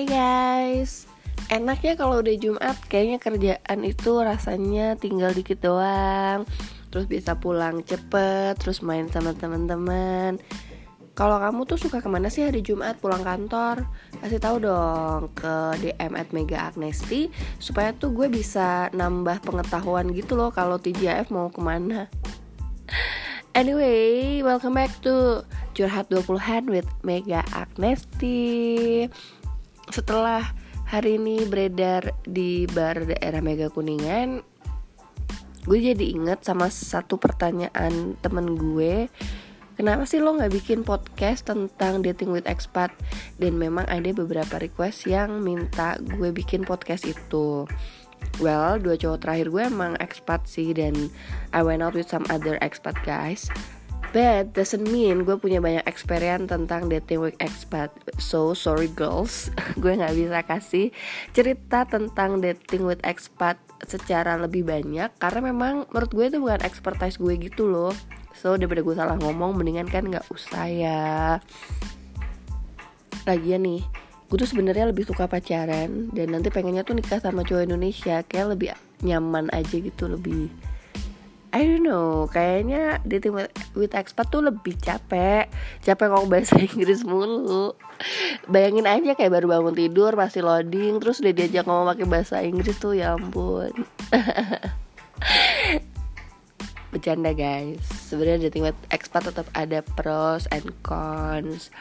Hai guys. Enaknya kalau udah Jumat Kayaknya kerjaan itu rasanya tinggal dikit doang. Terus bisa pulang cepet Terus main sama teman-teman. Kalau kamu tuh suka ke mana sih hari Jumat? Pulang kantor? Kasih tahu dong ke DM at Mega Agnesti supaya tuh gue bisa nambah pengetahuan gitu loh kalau TGIF mau ke mana. Anyway, welcome back to Curhat 20-an with Mega Agnesti Setelah hari ini beredar di bar daerah Mega Kuningan Gue jadi inget sama satu pertanyaan temen gue Kenapa sih lo gak bikin podcast tentang dating with expat? Dan memang ada beberapa request yang minta gue bikin podcast itu. Well, dua cowok terakhir gue emang expat sih Dan I went out with some other expat guys But doesn't mean gue punya banyak experience tentang dating with expat. So sorry girls. Gue gak bisa kasih cerita tentang dating with expat secara lebih banyak Karena memang menurut gue itu bukan expertise gue gitu loh. So daripada gue salah ngomong mendingan kan nggak usah ya. Lagian nih, gue tuh sebenarnya lebih suka pacaran dan nanti pengennya tuh nikah sama cowok Indonesia kayak lebih nyaman aja gitu lebih I don't know, kayaknya dating with, with expat tuh lebih capek. Capek ngomong bahasa Inggris mulu. Bayangin aja kayak baru bangun tidur, masih loading Terus udah diajak ngomong pakai bahasa Inggris tuh, ya ampun. Bercanda guys. Sebenarnya dating with expat tetap ada pros and cons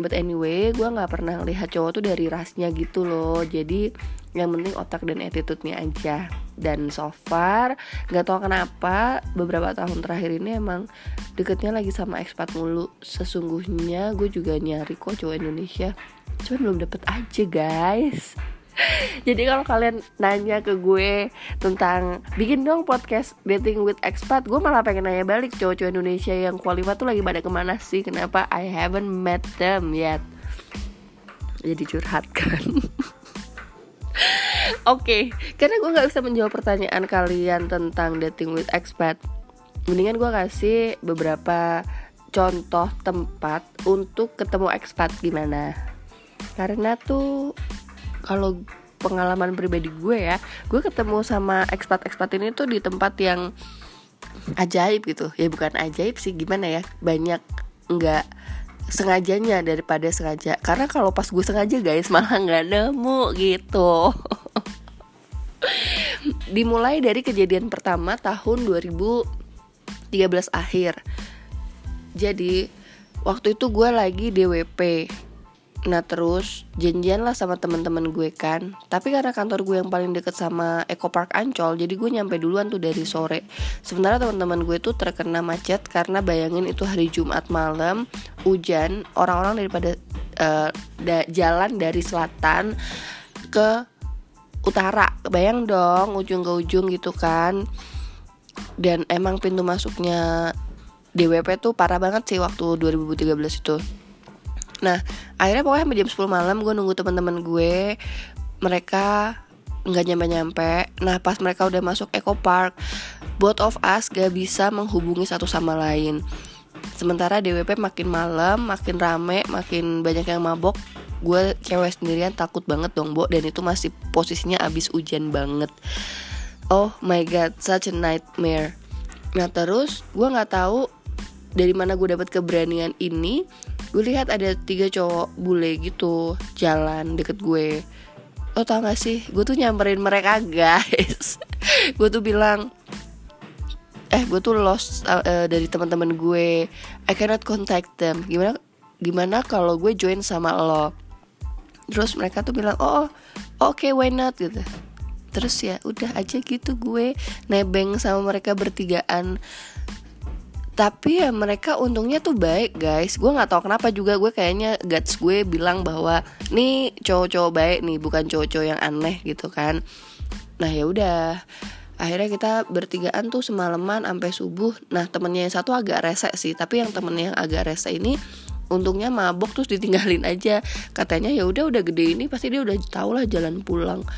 but anyway gue nggak pernah lihat cowok tuh dari rasnya gitu loh. Jadi yang penting otak dan attitude-nya aja. Dan so far nggak tahu kenapa beberapa tahun terakhir ini emang deketnya lagi sama expat mulu. Sesungguhnya gue juga nyari kok cowok Indonesia. Cuman belum dapet aja guys Jadi kalau kalian nanya ke gue tentang bikin dong podcast dating with expat, gue malah pengen nanya balik cowok-cowok Indonesia yang kualifikasi tuh lagi pada ke mana sih? Kenapa I haven't met them yet? Jadi curhat kan? Oke, okay, karena gue nggak bisa menjawab pertanyaan kalian tentang dating with expat, mendingan gue kasih beberapa contoh tempat untuk ketemu expat gimana. Karena tuh kalau pengalaman pribadi gue ya gue ketemu sama ekspat-ekspat ini tuh di tempat yang ajaib gitu. Ya bukan ajaib sih gimana ya banyak nggak sengajanya daripada sengaja. Karena kalau pas gue sengaja guys malah nggak nemu gitu. Dimulai dari kejadian pertama tahun 2013 akhir. Jadi waktu itu gue lagi DWP Nah terus janjian lah sama teman-teman gue kan. Tapi karena kantor gue yang paling deket sama Eco Park Ancol Jadi gue nyampe duluan tuh dari sore. Sementara teman-teman gue tuh terkena macet Karena bayangin itu hari Jumat malam Hujan Orang-orang daripada uh, da jalan dari selatan ke utara. Bayang dong ujung ke ujung gitu kan. Dan emang pintu masuknya DWP tuh parah banget sih waktu 2013 itu Nah akhirnya pokoknya jam 10 malam gue nunggu teman-teman gue mereka nggak nyampe-nyampe. Nah pas mereka udah masuk Eco Park, both of us gak bisa menghubungi satu sama lain. Sementara DWP makin malam, makin rame, makin banyak yang mabok. Gue cewek sendirian takut banget dong, Bo. Dan itu masih posisinya abis hujan banget. Oh my god, such a nightmare. Nah terus gue nggak tahu dari mana gue dapat keberanian ini gue lihat ada tiga cowok bule gitu jalan deket gue. Lo tau gak sih? Gue tuh nyamperin mereka guys. Gue tuh bilang eh gue tuh lost uh, dari teman-teman gue. I cannot contact them. Gimana gimana kalau gue join sama lo? Terus mereka tuh bilang oh, oh oke okay, why not? Gitu. Terus ya udah aja gitu gue nebeng sama mereka bertigaan tapi ya mereka untungnya tuh baik guys. Gue nggak tahu kenapa juga gue kayaknya guts gue bilang bahwa nih cowok-cowok baik nih bukan cowok-cowok yang aneh gitu kan. Nah ya udah. Akhirnya kita bertigaan tuh semalaman sampai subuh. Nah temennya yang satu agak rese sih tapi yang temennya yang agak rese ini untungnya mabok terus ditinggalin aja. Katanya ya udah udah gede ini pasti dia udah tau lah jalan pulang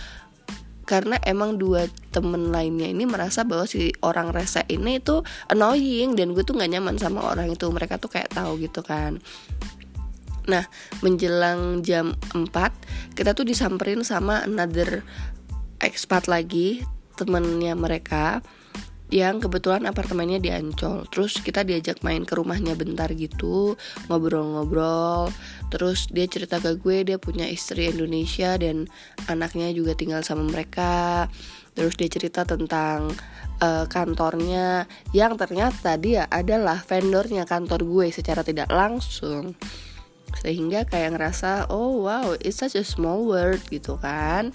karena emang dua temen lainnya ini merasa bahwa si orang rese ini tuh annoying dan gue tuh nggak nyaman sama orang itu. Mereka tuh kayak tahu gitu kan. Nah, menjelang jam 4 kita tuh disamperin sama another expat lagi, temennya mereka yang kebetulan apartemennya di Ancol. Terus kita diajak main ke rumahnya bentar gitu, ngobrol-ngobrol. Terus dia cerita ke gue dia punya istri Indonesia dan anaknya juga tinggal sama mereka. Terus dia cerita tentang uh, kantornya yang ternyata dia adalah vendornya kantor gue secara tidak langsung sehingga kayak ngerasa oh wow it's such a small world gitu kan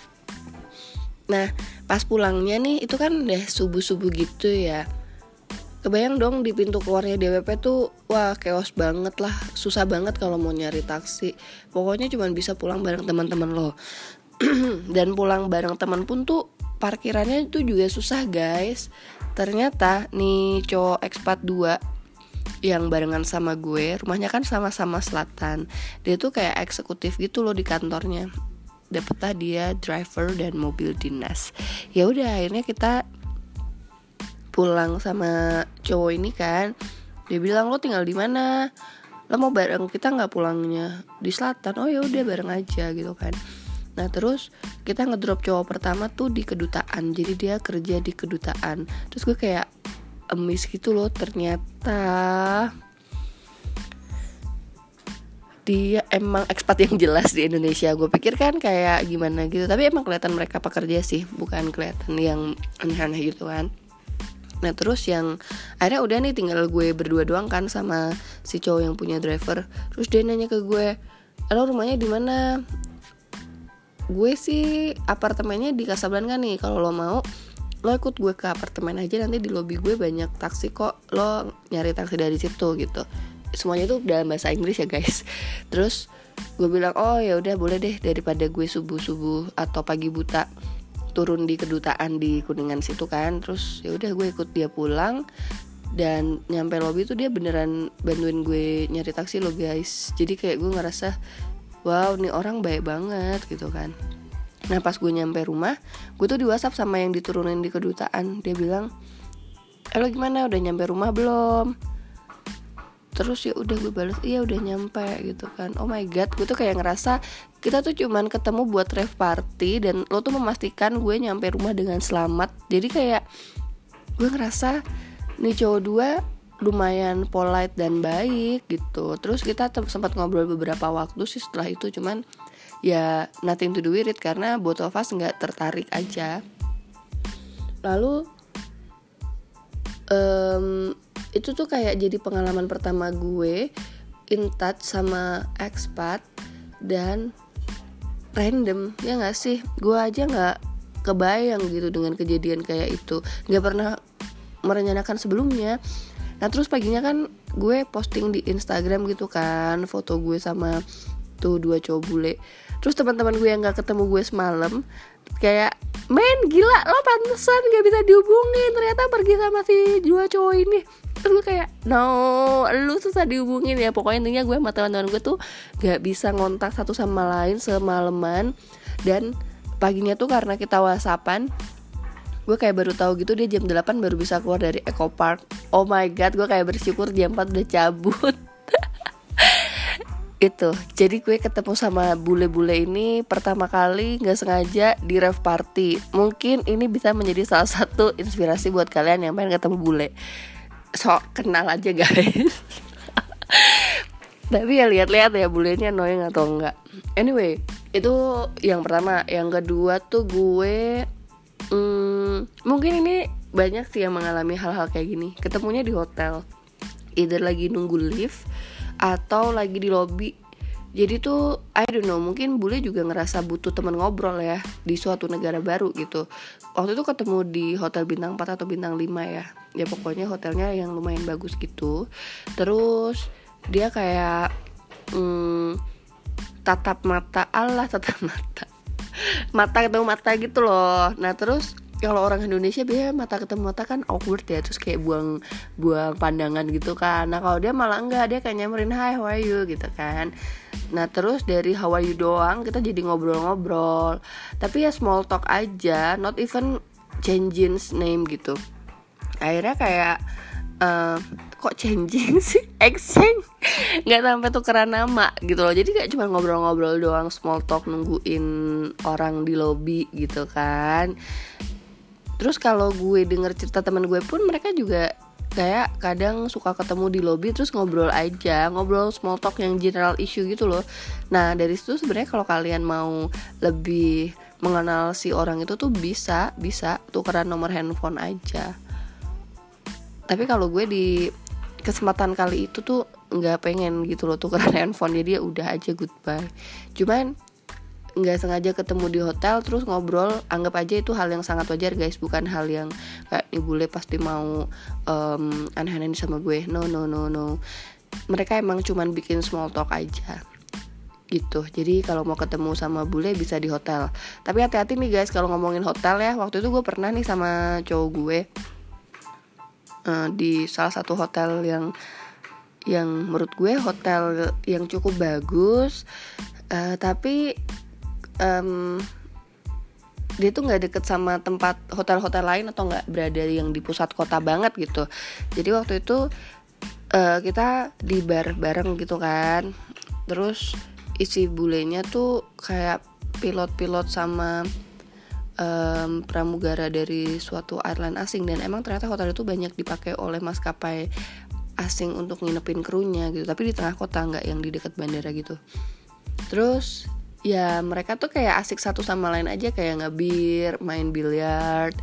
nah pas pulangnya nih itu kan udah subuh subuh gitu ya. Kebayang dong di pintu keluarnya DWP tuh wah chaos banget lah. Susah banget kalau mau nyari taksi. Pokoknya cuma bisa pulang bareng teman-teman lo. Dan pulang bareng teman pun tuh parkirannya itu juga susah guys. Ternyata nih cowok expat 2 yang barengan sama gue rumahnya kan sama-sama selatan. Dia tuh kayak eksekutif gitu loh di kantornya dapetlah dia driver dan mobil dinas. Ya udah akhirnya kita pulang sama cowok ini kan. Dia bilang lo tinggal di mana? Lo mau bareng kita nggak pulangnya di selatan. Oh ya udah bareng aja gitu kan. Nah terus kita ngedrop cowok pertama tuh di kedutaan. Jadi dia kerja di kedutaan. Terus gue kayak emis gitu loh ternyata dia emang ekspat yang jelas di Indonesia. Gue pikir kan kayak gimana gitu. Tapi emang kelihatan mereka pekerja sih bukan kelihatan yang aneh-aneh gitu kan. Nah terus yang akhirnya udah nih tinggal gue berdua doang kan sama si cowok yang punya driver. Terus dia nanya ke gue lo rumahnya di mana? Gue sih apartemennya di Casablanca nih. Kalau lo mau lo ikut gue ke apartemen aja. Nanti di lobby gue banyak taksi kok. Lo nyari taksi dari situ gitu semuanya itu dalam bahasa Inggris ya guys. Terus gue bilang oh ya udah boleh deh daripada gue subuh subuh atau pagi buta turun di kedutaan di kuningan situ kan. Terus ya udah gue ikut dia pulang dan nyampe lobby tuh dia beneran bantuin gue nyari taksi lo guys. Jadi kayak gue ngerasa wow nih orang baik banget gitu kan. Nah pas gue nyampe rumah Gue tuh di whatsapp sama yang diturunin di kedutaan. Dia bilang Eh lo gimana? Udah nyampe rumah belum Terus ya udah gue balas Iya udah nyampe gitu kan. Oh my god gue tuh kayak ngerasa Kita tuh cuman ketemu buat rave party Dan lo tuh memastikan gue nyampe rumah dengan selamat. Jadi kayak Gue ngerasa Nih cowok dua lumayan polite dan baik gitu. Terus kita sempat ngobrol beberapa waktu sih setelah itu cuman ya nothing to do with it karena both of us nggak tertarik aja. Lalu um, itu tuh kayak jadi pengalaman pertama gue in touch sama expat dan random ya nggak sih? Gue aja nggak kebayang gitu dengan kejadian kayak itu. Nggak pernah merencanakan sebelumnya. Nah terus paginya kan gue posting di Instagram gitu kan foto gue sama tuh dua cowok bule. Terus teman-teman gue yang nggak ketemu gue semalam kayak men gila lo pantesan gak bisa dihubungin. Ternyata pergi sama si dua cowok ini. Terus gue kayak no lu susah dihubungin ya. Pokoknya intinya gue sama teman-teman gue tuh gak bisa ngontak satu sama lain semalaman. Dan paginya tuh karena kita whatsappan gue kayak baru tahu gitu dia jam 8 baru bisa keluar dari Eco Park. Oh my god gue kayak bersyukur jam 4 udah cabut itu. Jadi gue ketemu sama bule-bule ini pertama kali nggak sengaja di rave party. Mungkin ini bisa menjadi salah satu inspirasi buat kalian yang pengen ketemu bule. So kenal aja guys. Tapi ya lihat-lihat ya bulenya annoying atau enggak. Anyway itu yang pertama. Yang kedua tuh gue hmm, mungkin ini banyak sih yang mengalami hal-hal kayak gini. Ketemunya di hotel. Either lagi nunggu lift atau lagi di lobby. Jadi tuh I don't know mungkin bule juga ngerasa butuh teman ngobrol ya di suatu negara baru gitu. Waktu itu ketemu di hotel bintang 4 atau bintang 5 ya. Ya pokoknya hotelnya yang lumayan bagus gitu. Terus dia kayak hmm, tatap mata Allah tatap mata. Mata ketemu mata gitu loh. Nah terus kalau orang Indonesia biasanya mata ketemu mata kan awkward ya terus kayak buang buang pandangan gitu kan. Nah kalau dia malah enggak dia kayak nyamperin hi how are you? gitu kan. Nah terus dari how are you? doang kita jadi ngobrol-ngobrol. Tapi ya small talk aja not even changing name gitu. Akhirnya kayak uh, kok changing sih? Exchange nggak sampai tukeran nama gitu loh. Jadi kayak cuma ngobrol-ngobrol doang small talk nungguin orang di lobby gitu kan terus kalau gue denger cerita teman gue pun mereka juga kayak kadang suka ketemu di lobby terus ngobrol aja ngobrol small talk yang general issue gitu loh. Nah dari situ sebenarnya kalau kalian mau lebih mengenal si orang itu tuh bisa bisa tukeran nomor handphone aja. Tapi kalau gue di kesempatan kali itu tuh nggak pengen gitu loh tukeran handphone jadi ya udah aja goodbye. Cuman nggak sengaja ketemu di hotel terus ngobrol anggap aja itu hal yang sangat wajar guys. Bukan hal yang kayak nih bule pasti mau um, aneh-aneh sama gue. No no no no. Mereka emang cuman bikin small talk aja gitu. Jadi kalau mau ketemu sama bule bisa di hotel. Tapi hati-hati nih guys kalau ngomongin hotel ya. Waktu itu gue pernah nih sama cowok gue uh, di salah satu hotel yang yang menurut gue hotel yang cukup bagus. Uh, tapi um, dia tuh nggak deket sama tempat hotel-hotel lain atau nggak berada yang di pusat kota banget gitu. Jadi waktu itu uh, kita di bar bareng gitu kan. Terus isi bulenya tuh kayak pilot-pilot sama um, pramugara dari suatu airline asing. Dan emang ternyata hotel itu banyak dipakai oleh maskapai asing untuk nginepin krunya gitu. Tapi di tengah kota nggak yang di dekat bandara gitu. Terus ya mereka tuh kayak asik satu sama lain aja kayak ngebir, main biliar.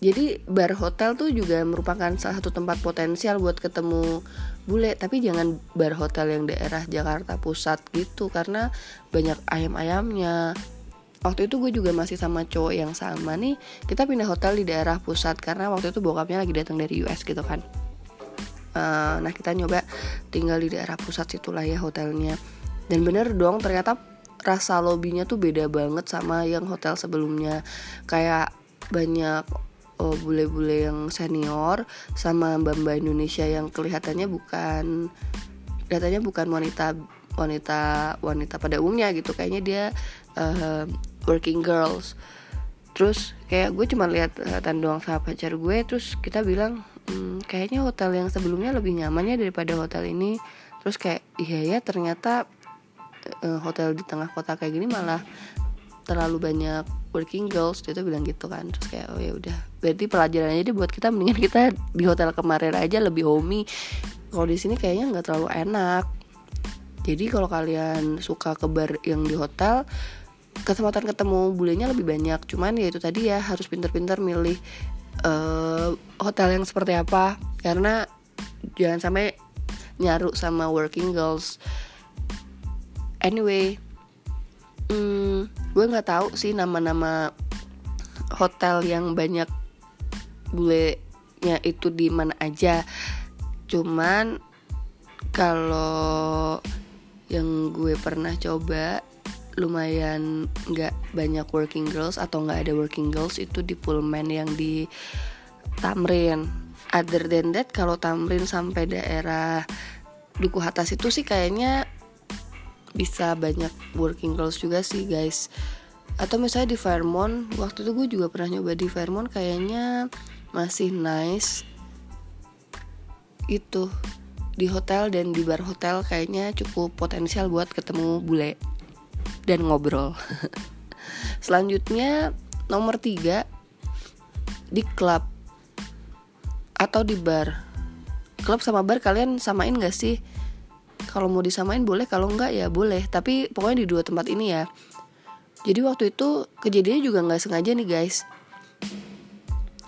Jadi bar hotel tuh juga merupakan salah satu tempat potensial buat ketemu bule, tapi jangan bar hotel yang daerah Jakarta Pusat gitu karena banyak ayam-ayamnya. Waktu itu gue juga masih sama cowok yang sama nih, kita pindah hotel di daerah pusat karena waktu itu bokapnya lagi datang dari US gitu kan. Uh, nah kita nyoba tinggal di daerah pusat situlah ya hotelnya. Dan bener dong ternyata rasa lobbynya tuh beda banget sama yang hotel sebelumnya. Kayak banyak oh, bule-bule yang senior sama mbak-mbak Indonesia yang kelihatannya bukan kelihatannya bukan wanita wanita wanita pada umumnya gitu. Kayaknya dia uh, working girls. Terus kayak gue cuma lihat kelihatan doang sama pacar gue terus kita bilang hmm, kayaknya hotel yang sebelumnya lebih nyamannya daripada hotel ini. Terus kayak iya ya ternyata uh, hotel di tengah kota kayak gini malah terlalu banyak working girls dia tuh bilang gitu kan. Terus kayak oh ya udah. Berarti pelajarannya jadi buat kita mendingan kita di hotel kemarin aja lebih homey. Kalau di sini kayaknya nggak terlalu enak. Jadi kalau kalian suka ke bar yang di hotel kesempatan ketemu bulenya lebih banyak. Cuman ya itu tadi ya harus pinter-pinter milih uh, hotel yang seperti apa. Karena jangan sampai nyaru sama working girls anyway hmm, gue nggak tahu sih nama-nama hotel yang banyak bulenya itu di mana aja. Cuman kalau yang gue pernah coba lumayan nggak banyak working girls atau nggak ada working girls itu di Pullman yang di Tamrin. Other than that kalau Tamrin sampai daerah Duku Atas itu sih kayaknya bisa banyak working girls juga sih guys. Atau misalnya di Fairmont waktu itu gue juga pernah nyoba di Fairmont kayaknya masih nice. Itu di hotel dan di bar hotel kayaknya cukup potensial buat ketemu bule dan ngobrol. Selanjutnya nomor tiga di klub atau di bar. Klub sama bar kalian samain gak sih kalau mau disamain boleh kalau enggak ya boleh. Tapi pokoknya di dua tempat ini ya. Jadi waktu itu kejadiannya juga nggak sengaja nih guys.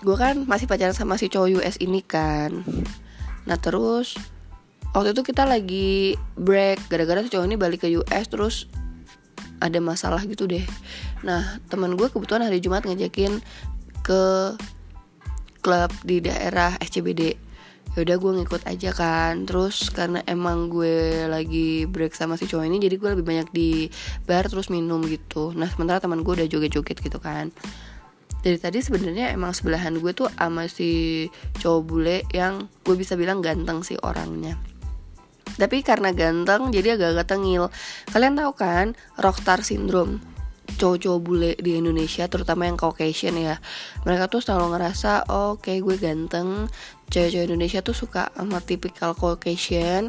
Gue kan masih pacaran sama si cowok US ini kan. Nah terus waktu itu kita lagi break. Gara-gara cowok ini balik ke US terus ada masalah gitu deh. Nah teman gue kebetulan hari Jumat ngajakin ke klub di daerah SCBD yaudah gue ngikut aja kan. Terus karena emang gue lagi break sama si cowok ini jadi gue lebih banyak di bar terus minum gitu. Nah sementara teman gue udah joget-joget gitu kan. Dari tadi sebenarnya emang sebelahan gue tuh sama si cowok bule yang gue bisa bilang ganteng sih orangnya. Tapi karena ganteng jadi agak-agak tengil. Kalian tahu kan rockstar syndrome cowok-cowok bule di Indonesia terutama yang Caucasian ya mereka tuh selalu ngerasa oke okay, gue ganteng. Cewek-cewek Indonesia tuh suka sama tipikal Caucasian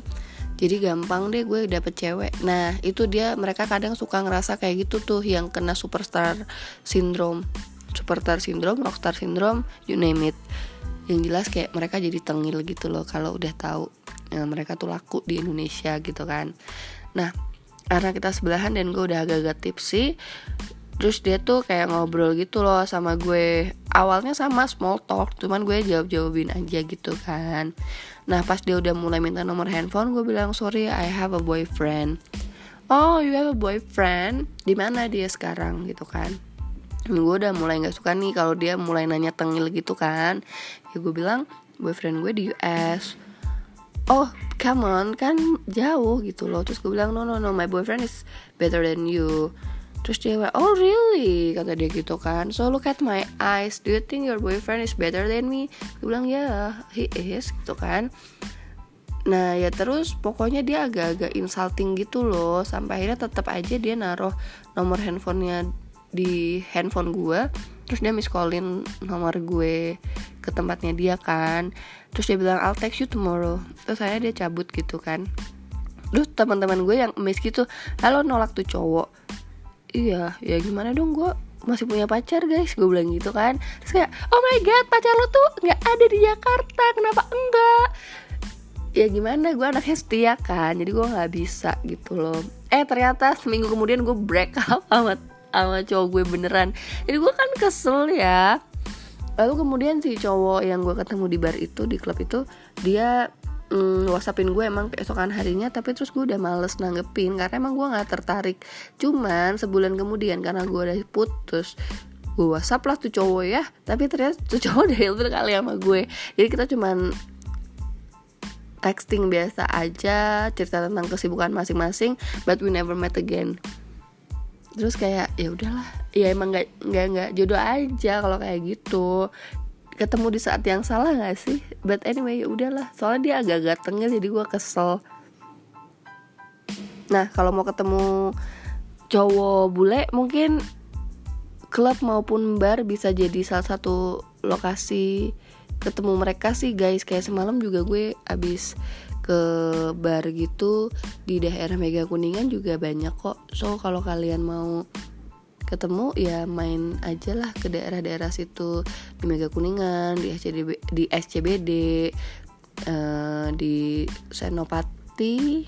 jadi gampang deh gue dapet cewek. Nah itu dia mereka kadang suka ngerasa kayak gitu tuh yang kena superstar syndrome. Superstar syndrome rockstar syndrome you name it. Yang jelas kayak mereka jadi tengil gitu loh kalau udah tahu ya, mereka tuh laku di Indonesia gitu kan. Nah karena kita sebelahan dan gue udah agak-agak tipsy terus dia tuh kayak ngobrol gitu loh sama gue. Awalnya sama small talk cuman gue jawab jawabin aja gitu kan. Nah pas dia udah mulai minta nomor handphone gue bilang sorry I have a boyfriend. Oh you have a boyfriend? Di mana dia sekarang? Gitu kan. Gue udah mulai nggak suka nih kalau dia mulai nanya tengil gitu kan. Ya gue bilang boyfriend gue di US oh come on kan jauh gitu loh. Terus gue bilang no no no my boyfriend is better than you. Terus dia bilang, oh really? Kata dia gitu kan. So look at my eyes. Do you think your boyfriend is better than me? Gue bilang, ya yeah, he is gitu kan. Nah ya terus pokoknya dia agak-agak insulting gitu loh. Sampai akhirnya tetap aja dia naruh nomor handphonenya di handphone gue Terus dia miss callin nomor gue ke tempatnya dia kan. Terus dia bilang I'll text you tomorrow. Terus saya dia cabut gitu kan. Terus teman-teman gue yang miss gitu Halo nolak tuh cowok. Iya ya gimana dong gue masih punya pacar guys. Gue bilang gitu kan. Terus kayak oh my god pacar lo tuh nggak ada di Jakarta kenapa enggak? Ya gimana gue anaknya setia kan jadi gue nggak bisa gitu loh. Eh ternyata seminggu kemudian gue break up sama sama cowok gue beneran. Jadi gue kan kesel ya. Lalu kemudian si cowok yang gue ketemu di bar itu di klub itu dia mm, whatsappin gue emang keesokan harinya tapi terus gue udah males nanggepin karena emang gue nggak tertarik. Cuman sebulan kemudian karena gue udah putus gue whatsapp lah tuh cowok ya. Tapi ternyata tuh cowok udah ilfil kali sama gue. Jadi kita cuman texting biasa aja cerita tentang kesibukan masing-masing but we never met again terus kayak ya udahlah. Ya emang nggak nggak nggak jodoh aja kalau kayak gitu. Ketemu di saat yang salah gak sih? But anyway ya udahlah. Soalnya dia agak-agak tengil jadi gue kesel. Nah kalau mau ketemu cowok bule mungkin klub maupun bar bisa jadi salah satu lokasi ketemu mereka sih guys. Kayak semalam juga gue abis ke bar gitu di daerah Mega Kuningan juga banyak kok. So kalau kalian mau ketemu ya main aja lah ke daerah-daerah situ di Mega Kuningan di SCBD di SCBD uh, eh, di Senopati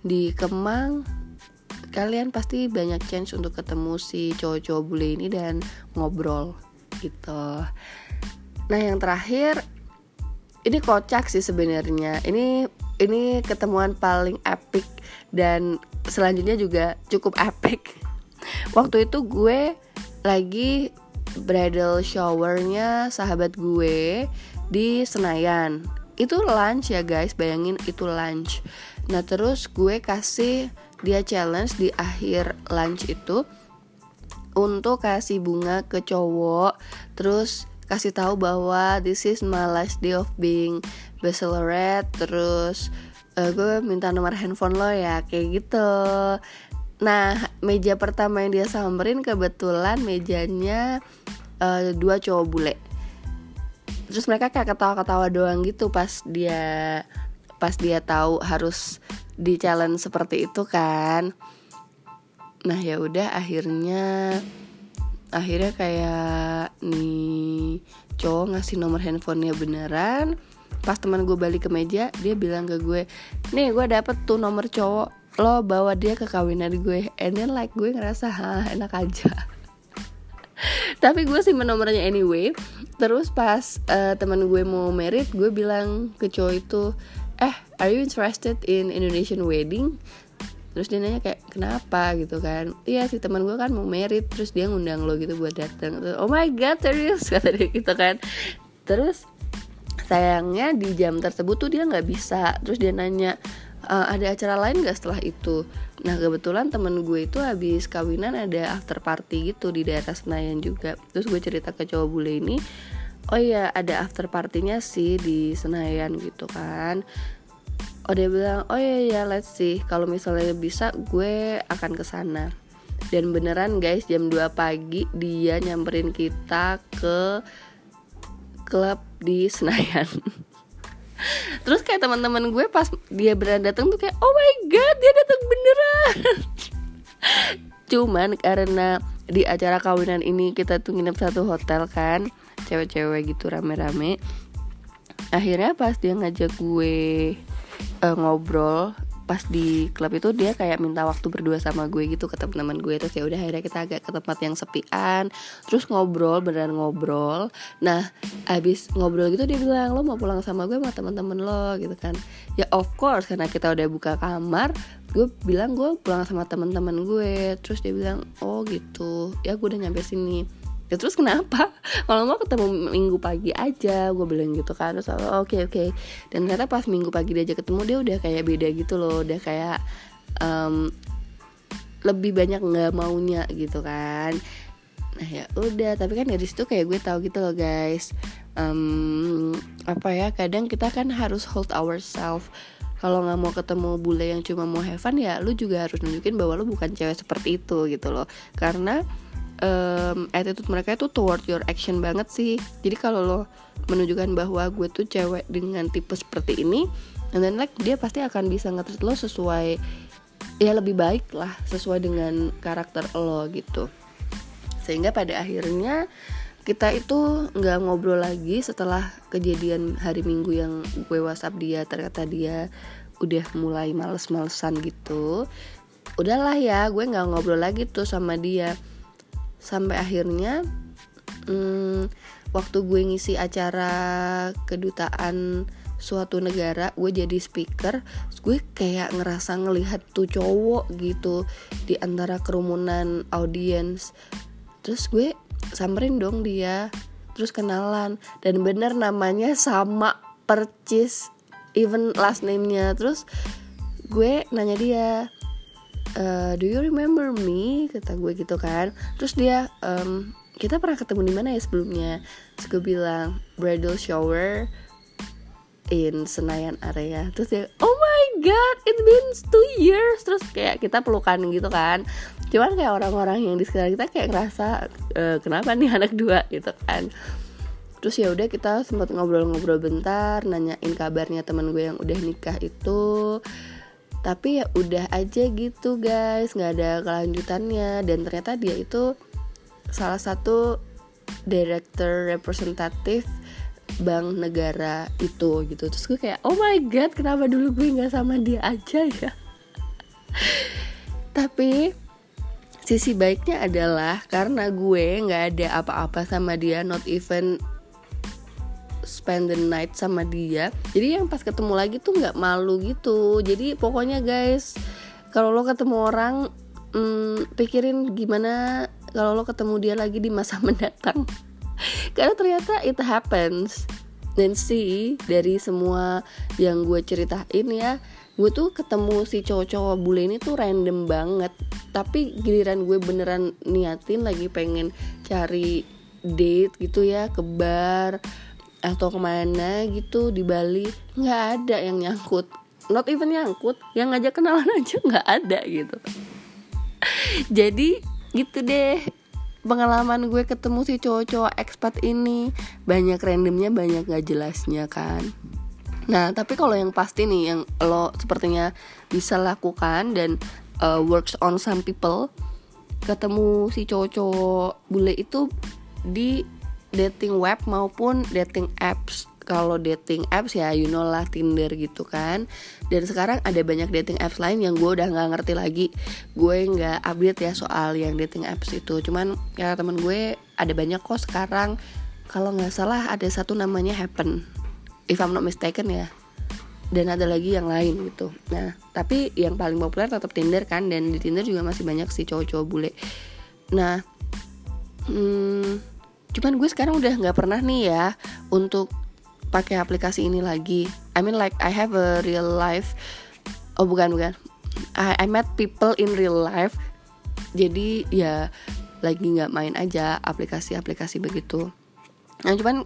di Kemang. Kalian pasti banyak chance untuk ketemu si cowok-cowok bule ini dan ngobrol gitu. Nah yang terakhir ini kocak sih sebenarnya. Ini ini ketemuan paling epic dan selanjutnya juga cukup epic. Waktu itu gue lagi bridal showernya sahabat gue di Senayan. Itu lunch ya guys. Bayangin itu lunch. Nah terus gue kasih dia challenge di akhir lunch itu untuk kasih bunga ke cowok terus kasih tahu bahwa this is my last day of being bachelorette terus uh, gue minta nomor handphone lo ya kayak gitu Nah, meja pertama yang dia samperin kebetulan mejanya uh, dua cowok bule. Terus mereka kayak ketawa-ketawa doang gitu pas dia pas dia tahu harus di challenge seperti itu kan. Nah, ya udah akhirnya akhirnya kayak nih cowok ngasih nomor handphonenya beneran pas teman gue balik ke meja dia bilang ke gue nih gue dapet tuh nomor cowok lo bawa dia ke kawinan gue. And then like gue ngerasa ha enak aja. Tapi gue sih nomornya anyway. Terus pas uh, teman gue mau merit gue bilang ke cowok itu eh are you interested in Indonesian wedding? Terus dia nanya kayak kenapa? gitu kan. Iya si teman gue kan mau merit terus dia ngundang lo gitu buat datang oh my god serius? Kata dia gitu kan. Terus sayangnya di jam tersebut tuh dia nggak bisa. Terus dia nanya uh, ada acara lain gak setelah itu? Nah kebetulan temen gue itu habis kawinan ada after party gitu di daerah Senayan juga. Terus gue cerita ke cowok bule ini oh iya ada after partinya sih di Senayan gitu kan. Oh dia bilang oh iya ya let's see. Kalau misalnya bisa gue akan ke sana. Dan beneran guys jam 2 pagi dia nyamperin kita ke klub di Senayan. Terus kayak teman-teman gue pas dia beneran datang tuh kayak oh my god dia datang beneran. Cuman karena di acara kawinan ini kita tuh nginep satu hotel kan cewek-cewek gitu rame-rame akhirnya pas dia ngajak gue uh, ngobrol pas di klub itu dia kayak minta waktu berdua sama gue gitu ke teman-teman gue. Terus ya udah akhirnya kita agak ke tempat yang sepian. Terus ngobrol beneran ngobrol. Nah abis ngobrol gitu dia bilang lo mau pulang sama gue sama teman-teman lo gitu kan. Ya of course karena kita udah buka kamar gue bilang gue pulang sama teman-teman gue. Terus dia bilang oh gitu. Ya gue udah nyampe sini ya terus kenapa? Kalau mau ketemu minggu pagi aja gue bilang gitu kan. Terus oke oh, oke okay, okay. dan ternyata pas minggu pagi dia aja ketemu dia udah kayak beda gitu loh. Udah kayak um, lebih banyak nggak maunya gitu kan. Nah ya udah. Tapi kan dari situ kayak gue tahu gitu loh guys. Um, apa ya kadang kita kan harus hold ourselves kalau nggak mau ketemu bule yang cuma mau have fun ya lu juga harus nunjukin bahwa lu bukan cewek seperti itu gitu loh. Karena um, attitude mereka itu toward your action banget sih. Jadi kalau lo menunjukkan bahwa gue tuh cewek dengan tipe seperti ini and then like dia pasti akan bisa ngetrit lo sesuai ya lebih baik lah sesuai dengan karakter lo gitu. Sehingga pada akhirnya kita itu nggak ngobrol lagi setelah kejadian hari minggu yang gue whatsapp dia ternyata dia udah mulai males-malesan gitu. Udahlah ya gue nggak ngobrol lagi tuh sama dia sampai akhirnya hmm, waktu gue ngisi acara kedutaan suatu negara gue jadi speaker gue kayak ngerasa ngelihat tuh cowok gitu di antara kerumunan audiens. Terus gue samperin dong dia terus kenalan. Dan bener namanya sama percis even last name-nya. Terus gue nanya dia uh, do you remember me? Kata gue gitu kan. Terus dia um, kita pernah ketemu di mana ya sebelumnya? Terus gue bilang bridal shower in Senayan area. Terus dia oh my god it been two years. Terus kayak kita pelukan gitu kan. Cuman kayak orang-orang yang di sekitar kita kayak ngerasa e, kenapa nih anak dua gitu kan. Terus ya udah kita sempat ngobrol-ngobrol bentar nanyain kabarnya teman gue yang udah nikah itu tapi ya udah aja gitu guys. Nggak ada kelanjutannya. Dan ternyata dia itu salah satu director representatif bank negara itu gitu. Terus gue kayak oh my god kenapa dulu gue nggak sama dia aja ya? Tapi sisi baiknya adalah karena gue nggak ada apa-apa sama dia not even spend the night sama dia. Jadi yang pas ketemu lagi tuh nggak malu gitu. Jadi pokoknya guys kalau lo ketemu orang hmm, pikirin gimana kalau lo ketemu dia lagi di masa mendatang. Karena ternyata it happens. Dan sih dari semua yang gue ceritain ya gue tuh ketemu si cowok-cowok bule ini tuh random banget. Tapi giliran gue beneran niatin lagi pengen cari date gitu ya ke bar atau ke mana gitu di Bali. Nggak ada yang nyangkut. Not even nyangkut yang ngajak kenalan aja nggak ada gitu. Jadi gitu deh. Pengalaman gue ketemu si cowok-cowok ekspat ini. Banyak randomnya banyak gak jelasnya kan. Nah tapi kalau yang pasti nih yang lo sepertinya bisa lakukan dan uh, works on some people ketemu si cowok-cowok bule itu di dating web maupun dating apps. Kalau dating apps ya you know lah Tinder gitu kan. Dan sekarang ada banyak dating apps lain yang gue udah nggak ngerti lagi. Gue nggak update ya soal yang dating apps itu. Cuman ya temen gue ada banyak kok sekarang. Kalau nggak salah ada satu namanya Happen. If I'm not mistaken ya. Dan ada lagi yang lain gitu. Nah tapi yang paling populer tetap Tinder kan. Dan di Tinder juga masih banyak sih cowok-cowok bule. Nah hmm, cuman gue sekarang udah nggak pernah nih ya untuk pakai aplikasi ini lagi. I mean like I have a real life. Oh bukan bukan. I, I met people in real life. Jadi ya lagi nggak main aja aplikasi-aplikasi begitu. Nah cuman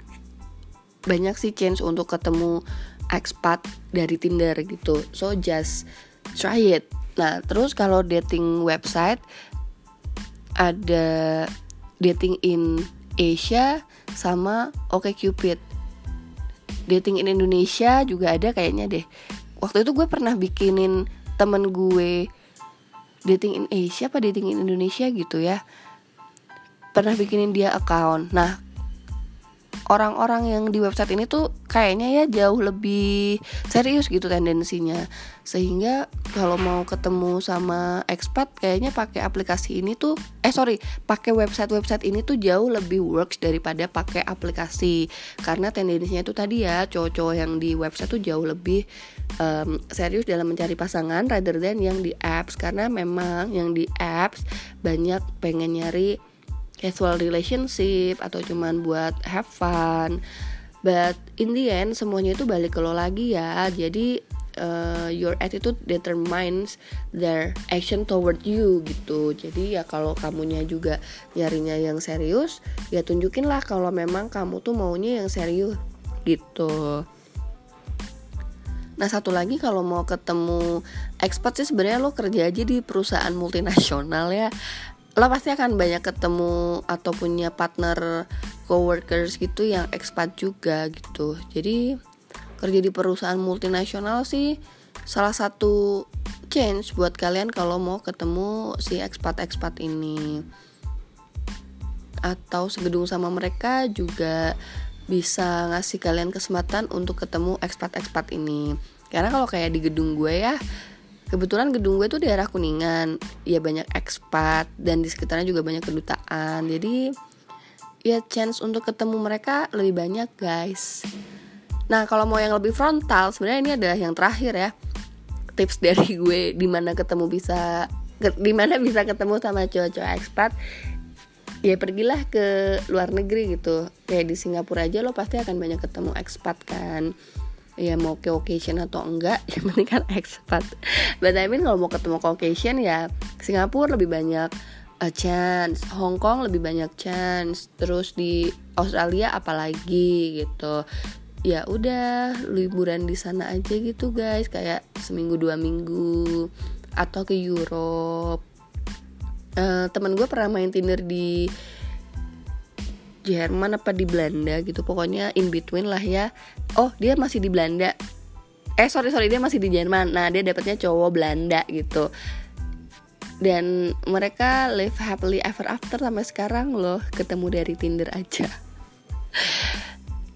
banyak sih chance untuk ketemu expat dari Tinder gitu. So just try it. Nah terus kalau dating website ada dating in Asia sama Oke Cupid. dating in Indonesia juga ada kayaknya deh. Waktu itu gue pernah bikinin temen gue dating in Asia apa dating in Indonesia gitu ya. Pernah bikinin dia account. Nah orang-orang yang di website ini tuh kayaknya ya jauh lebih serius gitu tendensinya. Sehingga kalau mau ketemu sama expat kayaknya pakai aplikasi ini tuh eh sorry pakai website website ini tuh jauh lebih works daripada pakai aplikasi. Karena tendensinya itu tadi ya cowok-cowok yang di website tuh jauh lebih um, serius dalam mencari pasangan rather than yang di apps. Karena memang yang di apps banyak pengen nyari casual relationship atau cuman buat have fun. But in the end semuanya itu balik ke lo lagi ya. Jadi uh, your attitude determines their action toward you gitu. Jadi ya kalau kamunya juga nyarinya yang serius ya tunjukin lah kalau memang kamu tuh maunya yang serius gitu. Nah satu lagi kalau mau ketemu expat sih sebenarnya lo kerja aja di perusahaan multinasional ya lo pasti akan banyak ketemu atau punya partner coworkers gitu yang expat juga gitu. Jadi kerja di perusahaan multinasional sih salah satu change buat kalian kalau mau ketemu si expat-expat ini. Atau segedung sama mereka juga bisa ngasih kalian kesempatan untuk ketemu expat-expat ini. Karena kalau kayak di gedung gue ya kebetulan gedung gue tuh daerah kuningan. Ya banyak ekspat dan di sekitarnya juga banyak kedutaan. Jadi ya chance untuk ketemu mereka lebih banyak guys. Nah kalau mau yang lebih frontal sebenarnya ini adalah yang terakhir ya. Tips dari gue di mana ketemu bisa di mana bisa ketemu sama cowok-cowok ekspat ya pergilah ke luar negeri gitu. Kayak di Singapura aja lo pasti akan banyak ketemu ekspat kan ya mau ke occasion atau enggak yang penting kan expat. But I mean kalau mau ketemu ke occasion ya Singapura lebih banyak a chance. Hong Kong lebih banyak chance. Terus di Australia apalagi gitu. Ya udah liburan di sana aja gitu guys. Kayak seminggu dua minggu. Atau ke Europe. Uh, teman gue pernah main Tinder di Jerman apa di Belanda gitu pokoknya in between lah ya. Oh dia masih di Belanda. Eh sorry sorry dia masih di Jerman. Nah dia dapetnya cowok Belanda gitu. Dan mereka live happily ever after sampai sekarang loh ketemu dari Tinder aja.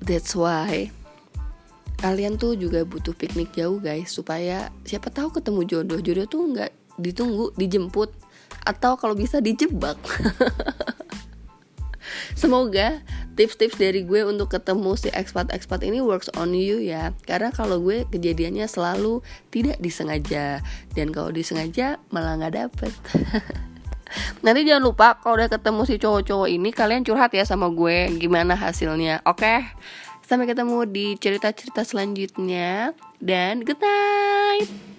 That's why. Kalian tuh juga butuh piknik jauh guys supaya siapa tahu ketemu jodoh. Jodoh tuh nggak ditunggu dijemput. Atau kalau bisa dijebak semoga tips-tips dari gue untuk ketemu si expat-expat ini works on you ya. Karena kalau gue kejadiannya selalu tidak disengaja. Dan kalau disengaja malah nggak dapet. Nanti jangan lupa kalau udah ketemu si cowok-cowok ini kalian curhat ya sama gue gimana hasilnya oke? Okay? sampai ketemu di cerita-cerita selanjutnya dan good night